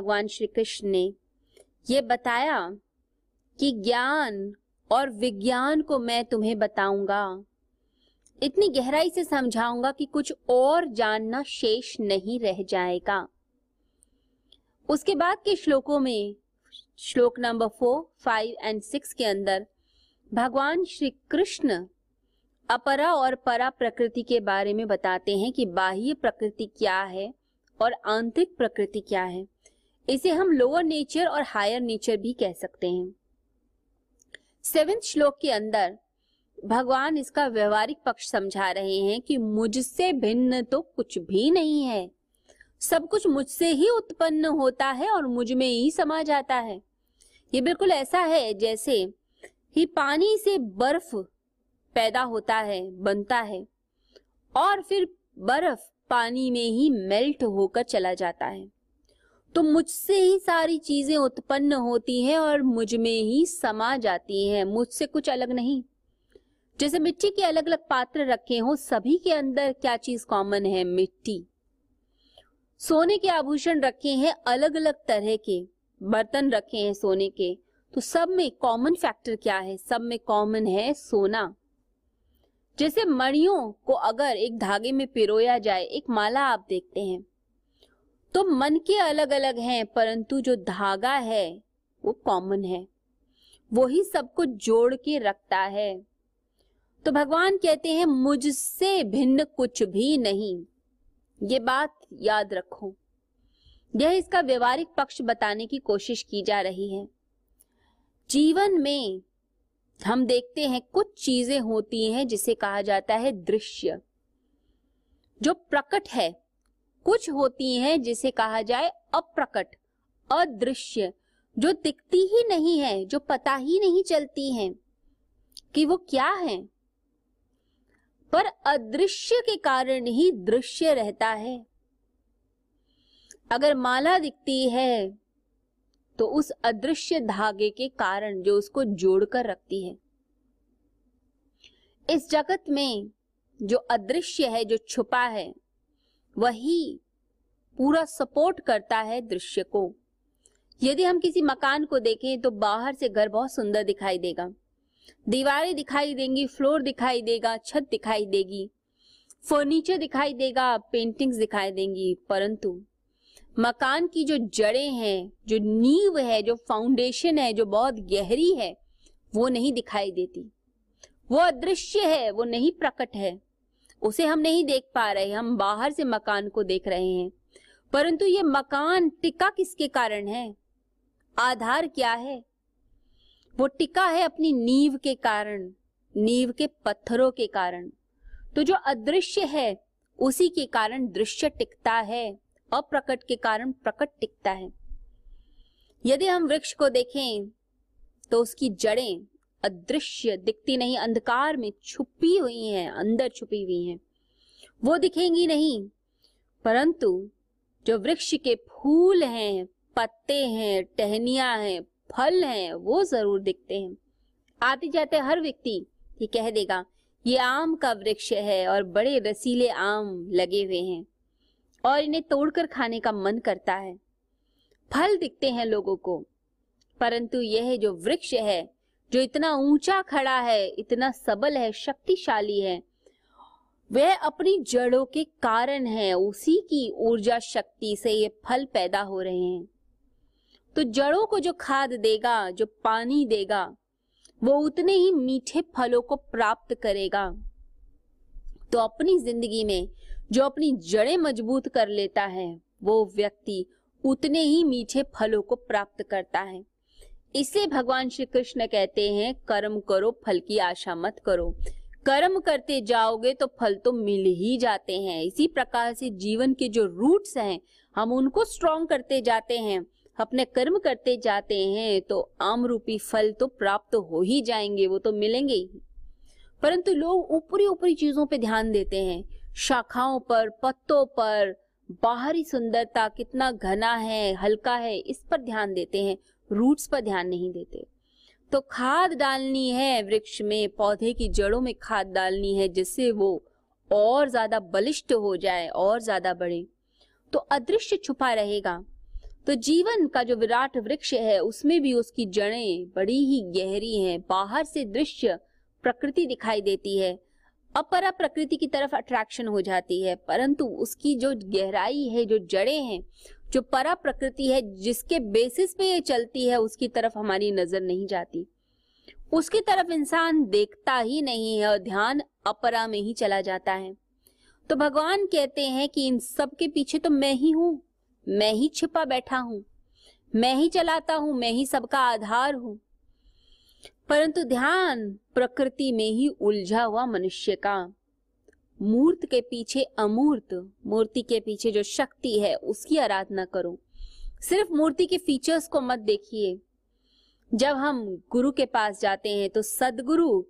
भगवान श्री कृष्ण ने ये बताया कि ज्ञान और विज्ञान को मैं तुम्हें बताऊँगा। इतनी गहराई से समझाऊँगा कि कुछ और जानना शेष नहीं रह जाएगा। उसके बाद के श्लोकों में, श्लोक number four, five and six के अंदर, भगवान श्री कृष्ण अपरा और परा प्रकृति के बारे में बताते हैं कि बाह्य प्रकृति क्या है और आंतरिक प्रकृति क्या है। इसे हम लोअर नेचर और हायर नेचर भी कह सकते हैं। सेवेंथ श्लोक के अंदर भगवान इसका व्यवहारिक पक्ष समझा रहे हैं कि मुझसे भिन्न तो कुछ भी नहीं है। सब कुछ मुझसे ही उत्पन्न होता है और मुझमें ही समा जाता है। ये बिल्कुल ऐसा है जैसे ही पानी से बर्फ़ पैदा होता है, बनता है और फिर बर्फ़ पानी में ही मेल्ट होकर चला जाता है। तो मुझसे ही सारी चीज़ें उत्पन्न होती हैं और मुझमें ही समा जाती हैं। मुझसे कुछ अलग नहीं। जैसे मिट्टी के अलग अलग पात्र रखे हो, सभी के अंदर क्या चीज़ कॉमन है? मिट्टी। सोने के आभूषण रखे हैं अलग अलग तरह के, बर्तन रखे हैं सोने के। तो सब में कॉमन फैक्टर क्या है? सब में कॉमन है सोना। जैसे मणियों को अगर एक धागे में पिरोया जाए, एक माला आप देखते हैं तो मन के अलग अलग हैं, परंतु जो धागा है, वो कॉमन है। वही सबको जोड़ के रखता है। तो भगवान कहते हैं, मुझसे भिन्न कुछ भी नहीं। ये बात याद रखो। यह इसका व्यवहारिक पक्ष बताने की कोशिश की जा रही है। जीवन में हम देखते हैं, कुछ चीज़ें होती हैं, जिसे कहा जाता है दृश्य। जो प्रकट है कुछ होती हैं जिसे कहा जाए अप्रकट, अदृश्य, जो दिखती ही नहीं है, जो पता ही नहीं चलती हैं कि वो क्या है। पर अदृश्य के कारण ही दृश्य रहता है। अगर माला दिखती है तो उस अदृश्य धागे के कारण जो उसको जोड़कर रखती है। इस जगत में जो अदृश्य है, जो छुपा है वही पूरा सपोर्ट करता है दृश्य को। यदि हम किसी मकान को देखें तो बाहर से घर बहुत सुंदर दिखाई देगा। दीवारें दिखाई देंगी, फ्लोर दिखाई देगा, छत दिखाई देगी, फर्नीचर दिखाई देगा, पेंटिंग्स दिखाई देंगी, परंतु मकान की जो जड़ें हैं, जो नींव है, जो फाउंडेशन है, जो बहुत गहरी है, वो नहीं दिखाई देती। वो अदृश्य है, वो नहीं प्रकट है। उसे हम नहीं देख पा रहे, हम बाहर से मकान को देख रहे हैं। परंतु ये मकान टिका किसके कारण है? आधार क्या है? वो टिका है अपनी नींव के कारण, नींव के पत्थरों के कारण। तो जो अदृश्य है, उसी के कारण दृश्य टिकता है, अप्रकट के कारण प्रकट टिकता है। यदि हम वृक्ष को देखें तो उसकी जड़ें अदृश्य दिखती नहीं, अंधकार में छुपी हुई हैं, अंदर छुपी हुई हैं। वो दिखेंगी नहीं, परंतु जो वृक्ष के फूल हैं, पत्ते हैं, टहनिया हैं, फल हैं, वो ज़रूर दिखते हैं। आते जाते हर व्यक्ति, ये कह देगा, ये आम का वृक्ष है और बड़े रसीले आम लगे हुए हैं और इन्हें तोड़कर खाने का मन करता है। फल दिखते हैं लोगों को, परंतु यह जो वृक्ष है जो इतना ऊँचा खड़ा है, इतना सबल है, शक्तिशाली है, वह अपनी जड़ों के कारण है, उसी की ऊर्जा शक्ति से ये फल पैदा हो रहे हैं। तो जड़ों को जो खाद देगा, जो पानी देगा, वो उतने ही मीठे फलों को प्राप्त करेगा। तो अपनी ज़िंदगी में जो अपनी जड़ें मज़बूत कर लेता है, वो व्यक्ति उतने ही मीठे फलों को प्राप्त करता है। इसे भगवान श्री कृष्ण कहते हैं, कर्म करो, फल की आशा मत करो। कर्म करते जाओगे तो फल तो मिल ही जाते हैं। इसी प्रकार से जीवन के जो रूट्स हैं, हम उनको स्ट्रॉन्ग करते जाते हैं। अपने कर्म करते जाते हैं तो आम रूपी फल तो प्राप्त हो ही जाएँगे, वो तो मिलेंगे ही। परंतु लोग ऊपरी ऊपरी चीज़ों पे ध्यान देते हैं। शाखाओं पर, पत्तों पर, बाहरी सुंदरता कितना घना है, हल्का है, इस पर ध्यान देते हैं। रूट्स पर ध्यान नहीं देते। तो खाद डालनी है वृक्ष में, पौधे की जड़ों में खाद डालनी है जिससे वो और ज़्यादा बलिष्ठ हो जाए, और ज़्यादा बढ़े। तो अदृश्य छुपा रहेगा। तो जीवन का जो विराट वृक्ष है, उसमें भी उसकी जड़ें बड़ी ही गहरी हैं। बाहर से दृश्य प्रकृति दिखाई देती है। अपरा प्रकृति की तरफ़ अट्रैक्शन हो जाती है। परंतु उसकी जो गहराई है, जो जड़ें हैं जो परा प्रकृति है, जिसके बेसिस पे ये चलती है, उसकी तरफ़ हमारी नज़र नहीं जाती। उसकी तरफ़ इंसान देखता ही नहीं है और ध्यान अपरा में ही चला जाता है। तो भगवान कहते हैं कि इन सब के पीछे तो मैं ही हूँ, मैं ही छिपा बैठा हूँ, मैं ही चलाता हूँ, मैं ही सबका आधार हूँ। परंतु ध्यान प्रकृति में ही उलझा हुआ मनुष्य का। मूर्त के पीछे अमूर्त, मूर्ति के पीछे जो शक्ति है, उसकी आराधना करो। सिर्फ़ मूर्ति के फीचर्स को मत देखिए। जब हम गुरु के पास जाते हैं तो सदगुरु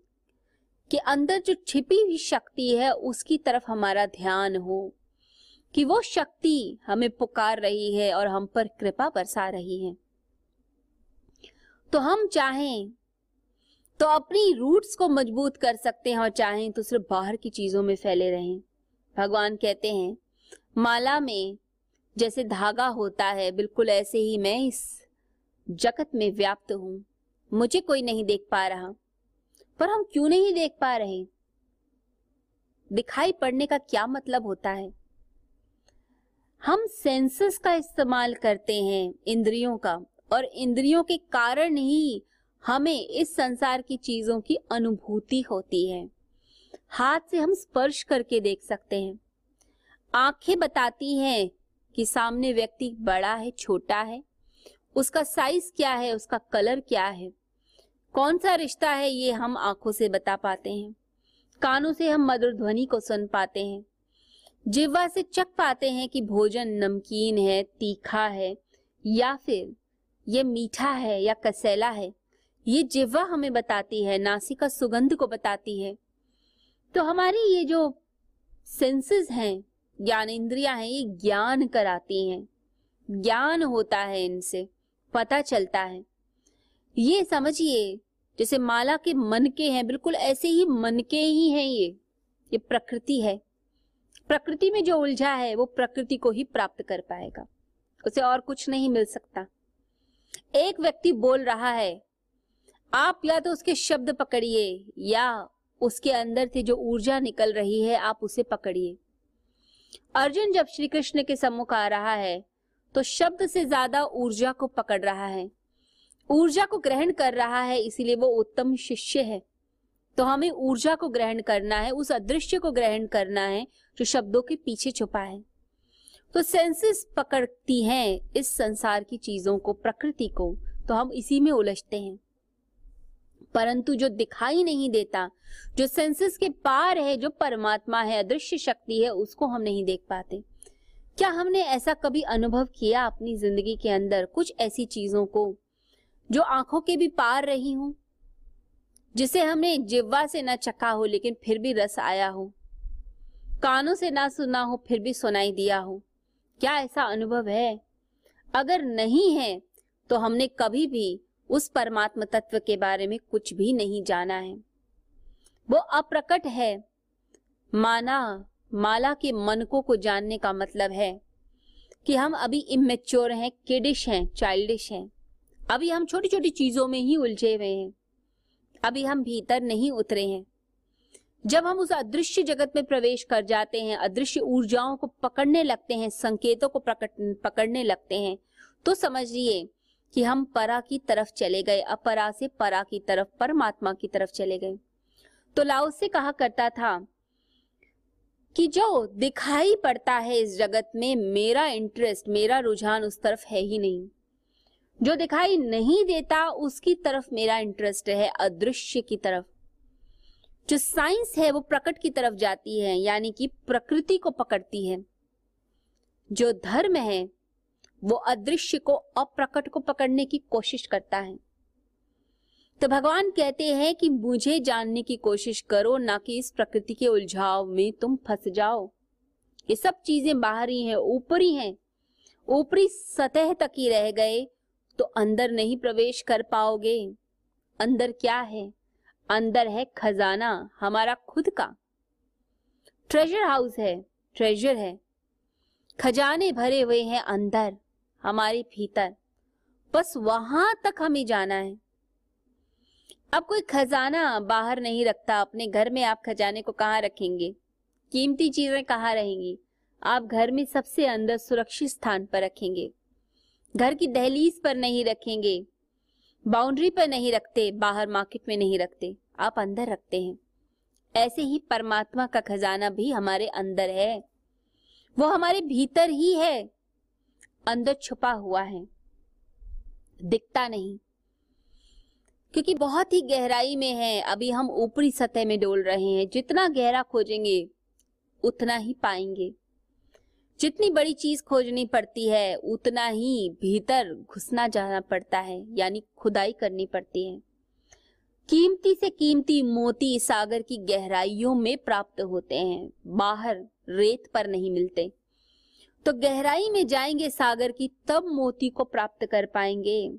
के अंदर जो छिपी हुई शक्ति है, उसकी तरफ़ हमारा ध्यान हो कि वो शक्ति हमें पुकार रही है और हम पर कृपा बरसा रही है। तो हम चाहें तो अपनी रूट्स को मज़बूत कर सकते हैं और चाहें तो सिर्फ़ बाहर की चीज़ों में फैले रहें। भगवान कहते हैं, माला में जैसे धागा होता है, बिल्कुल ऐसे ही मैं इस जगत में व्याप्त हूँ। मुझे कोई नहीं देख पा रहा, पर हम क्यों नहीं देख पा रहे? दिखाई पड़ने का क्या मतलब होता है? हम सेंसेस का इस्तेमाल करते हैं, इंद्रियों का, और इंद्रियों के कारण ही हमें इस संसार की चीज़ों की अनुभूति होती है। हाथ से हम स्पर्श करके देख सकते हैं। आँखें बताती हैं कि सामने व्यक्ति बड़ा है, छोटा है। उसका साइज़ क्या है, उसका कलर क्या है? कौन सा रिश्ता है, ये हम आँखों से बता पाते हैं। कानों से हम मधुर ध्वनि को सुन पाते हैं। जिह्वा से चख पाते हैं कि भोजन नमकीन है, तीखा है, या फिर ये मीठा है या कसैला है। ये जिह्वा हमें बताती है नासिका सुगंध को बताती है। तो हमारी ये जो सेंसेस हैं ज्ञान इंद्रिया हैं, ये ज्ञान कराती हैं। ज्ञान होता है इनसे, पता चलता है। ये समझिए, जैसे माला के मन के हैं, बिल्कुल ऐसे ही मन के ही हैं ये। ये प्रकृति है। प्रकृति में जो उलझा है, वो प्रकृति को ही प्राप्त कर पाएगा। उसे और कुछ नहीं मिल सकता। एक व्यक्ति बोल रहा है आप या तो उसके शब्द पकड़िए, या उसके अंदर से जो ऊर्जा निकल रही है, आप उसे पकड़िए। अर्जुन जब श्री कृष्ण के सम्मुख आ रहा है तो शब्द से ज़्यादा ऊर्जा को पकड़ रहा है। ऊर्जा को ग्रहण कर रहा है, इसीलिए वो उत्तम शिष्य है। तो हमें ऊर्जा को ग्रहण करना है, उस अदृश्य को ग्रहण करना है, जो शब्दों के पीछे छुपा है। तो सेंसेस पकड़ती हैं इस संसार की चीज़ों को, प्रकृति को तो हम इसी में उलझते हैं। परंतु जो दिखाई नहीं देता, जो सेंसेस के पार है, जो परमात्मा है, अदृश्य शक्ति है, उसको हम नहीं देख पाते। क्या हमने ऐसा कभी अनुभव किया अपनी ज़िंदगी के अंदर कुछ ऐसी चीज़ों को, जो आँखों के भी पार रही हूँ, जिसे हमने जिब्वा से ना चखा हो, लेकिन फिर भी रस आया हो, कानों से ना सुना हो, फिर भी सुनाई दिया हो? क्या ऐसा अनुभव है? अगर नहीं है तो हमने कभी भी उस परमात्म तत्व के बारे में कुछ भी नहीं जाना है। वो अप्रकट है। माना, माला के मनकों को जानने का मतलब है कि हम अभी इमेच्योर हैं किडिश हैं चाइल्डिश हैं। अभी हम छोटी छोटी चीज़ों में ही उलझे हुए हैं। अभी हम भीतर नहीं उतरे हैं। जब हम उस अदृश्य जगत में प्रवेश कर जाते हैं, अदृश्य ऊर्जाओं को पकड़ने लगते हैं, संकेतों को पकड़ने लगते हैं तो समझिए कि हम परा की तरफ़ चले गए, अपरा से परा की तरफ़, परमात्मा की तरफ़ चले गए। तो लाओ से कहा करता था कि जो दिखाई पड़ता है इस जगत में, मेरा इंटरेस्ट मेरा रुझान उस तरफ़ है ही नहीं। जो दिखाई नहीं देता, उसकी तरफ़ मेरा इंटरेस्ट है, अदृश्य की तरफ़। जो साइंस है, वो प्रकट की तरफ़ जाती है, यानी कि प्रकृति को पकड़ती है। जो धर्म है वो अदृश्य को, अप्रकट को पकड़ने की कोशिश करता है। तो भगवान कहते हैं कि मुझे जानने की कोशिश करो, ना कि इस प्रकृति के उलझाव में तुम फंस जाओ। ये सब चीज़ें बाहरी हैं, ऊपरी हैं। ऊपरी सतह तक ही रह गए तो अंदर नहीं प्रवेश कर पाओगे। अंदर क्या है? अंदर है खजाना, हमारा खुद का। ट्रेजर हाउस है ट्रेजर है। खजाने भरे हुए हैं अंदर। हमारे भीतर। बस वहाँ तक हमें जाना है। अब कोई खजाना बाहर नहीं रखता। अपने घर में आप खजाने को कहाँ रखेंगे? कीमती चीज़ें कहाँ रहेंगी? आप घर में सबसे अंदर सुरक्षित स्थान पर रखेंगे। घर की दहलीज पर नहीं रखेंगे। बाउंड्री पर नहीं रखते। बाहर मार्केट में नहीं रखते। आप अंदर रखते हैं। ऐसे ही परमात्मा का खजाना भी हमारे अंदर है। वो हमारे भीतर ही है। अंदर छुपा हुआ है। दिखता नहीं। क्योंकि बहुत ही गहराई में है। अभी हम ऊपरी सतह में डोल रहे हैं। जितना गहरा खोजेंगे, उतना ही पाएँगे। जितनी बड़ी चीज़ खोजनी पड़ती है, उतना ही भीतर घुसना जाना पड़ता है, यानी खुदाई करनी पड़ती है। कीमती से कीमती मोती सागर की गहराइयों में प्राप्त होते हैं। बाहर रेत पर नहीं मिलते। तो गहराई में जाएँगे सागर की, तब मोती को प्राप्त कर पाएँगे।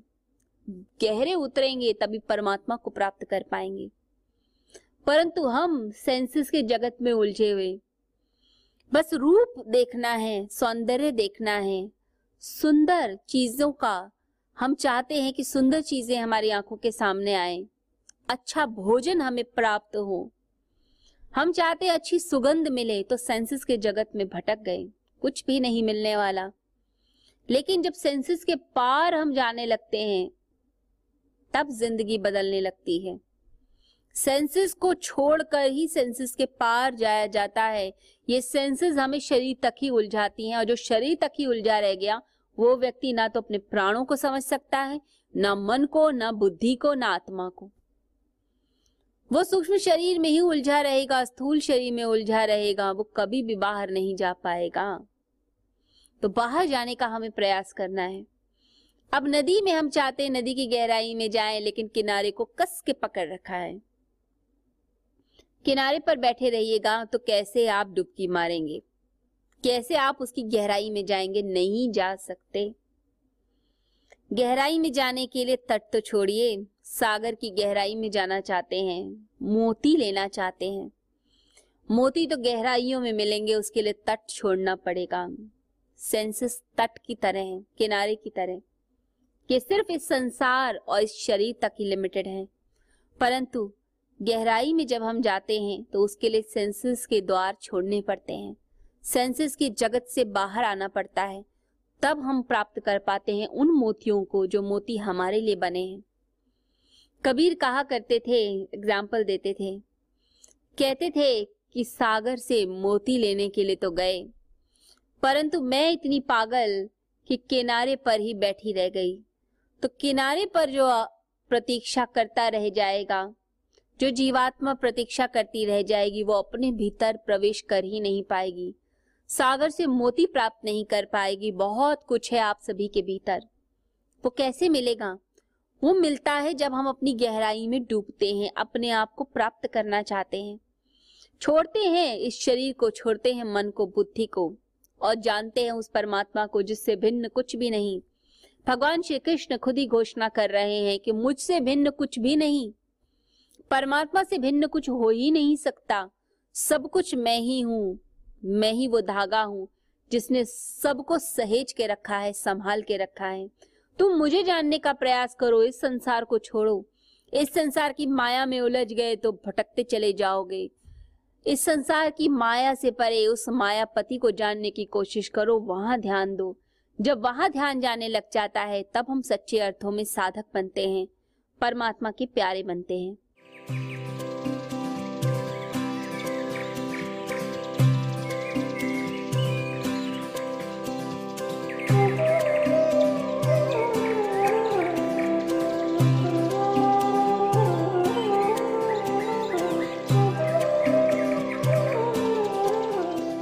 गहरे उतरेंगे, तभी परमात्मा को प्राप्त कर पाएँगे। परंतु हम सेंसेस के जगत में उलझे हुए। बस रूप देखना है, सौंदर्य देखना है। सुंदर चीज़ों का, हम चाहते हैं कि सुंदर चीज़ें हमारी आँखों के सामने आए। अच्छा भोजन हमें प्राप्त हो। हम चाहते अच्छी सुगंध मिले तो सेंसेस के जगत में भटक गए। कुछ भी नहीं मिलने वाला। लेकिन जब सेंसेस के पार हम जाने लगते हैं, तब ज़िंदगी बदलने लगती है। सेंसेस को छोड़कर ही सेंसेस के पार जाया जाता है। ये सेंसेस हमें शरीर तक ही उलझाती हैं और जो शरीर तक ही उलझा रह गया, वो व्यक्ति ना तो अपने प्राणों को समझ सकता है, ना मन को, ना बुद्धि को, ना आत्मा को। वो सूक्ष्म शरीर में ही उलझा रहेगा, स्थूल शरीर में उलझा रहेगा, वो कभी भी बाहर नहीं जा पाएगा। तो बाहर जाने का हमें प्रयास करना है। अब नदी में हम चाहते हैं नदी की गहराई में जाएँ, लेकिन किनारे को कस के पकड़ रखा है। किनारे पर बैठे रहिएगा तो कैसे आप डुबकी मारेंगे? कैसे आप उसकी गहराई में जाएँगे? नहीं जा सकते। गहराई में जाने के लिए तट तो छोड़िए। सागर की गहराई में जाना चाहते हैं, मोती लेना चाहते हैं। मोती तो गहराइयों में मिलेंगे, उसके लिए तट छोड़ना पड़ेगा। सेंसेस तट की तरह है, किनारे की तरह ये सिर्फ़ इस संसार और इस शरीर तक ही लिमिटेड है। परंतु गहराई में जब हम जाते हैं तो उसके लिए सेंसेस के द्वार छोड़ने पड़ते हैं। सेंसेस की जगत से बाहर आना पड़ता है। तब हम प्राप्त कर पाते हैं उन मोतियों को जो मोती हमारे लिए बने हैं। कबीर कहा करते थे एग्ज़ाम्पल देते थे। कहते थे कि सागर से मोती लेने के लिए तो गए। परंतु मैं इतनी पागल कि किनारे पर ही बैठी रह गई। तो किनारे पर जो प्रतीक्षा करता रह जाएगा, जो जीवात्मा प्रतीक्षा करती रह जाएगी, वो अपने भीतर प्रवेश कर ही नहीं पाएगी। सागर से मोती प्राप्त नहीं कर पाएगी। बहुत कुछ है आप सभी के भीतर। वो कैसे मिलेगा? वो मिलता है जब हम अपनी गहराई में डूबते हैं, अपने आप को प्राप्त करना चाहते हैं। छोड़ते हैं इस शरीर को, छोड़ते हैं मन को, बुद्धि को। और जानते हैं उस परमात्मा को जिससे भिन्न कुछ भी नहीं। भगवान श्री कृष्ण खुद ही घोषणा कर रहे हैं कि मुझसे भिन्न कुछ भी नहीं। परमात्मा से भिन्न कुछ हो ही नहीं सकता। सब कुछ मैं ही हूँ, मैं ही वो धागा हूँ जिसने सबको सहेज के रखा है, संभाल के रखा है। तुम मुझे जानने का प्रयास करो, इस संसार को छोड़ो। इस संसार की माया में उलझ गए तो भटकते चले जाओगे। इस संसार की माया से परे उस माया पति को जानने की कोशिश करो, वहाँ ध्यान दो। जब वहाँ ध्यान जाने लग जाता है, तब हम सच्चे अर्थों में साधक बनते हैं, परमात्मा के प्यारे बनते हैं।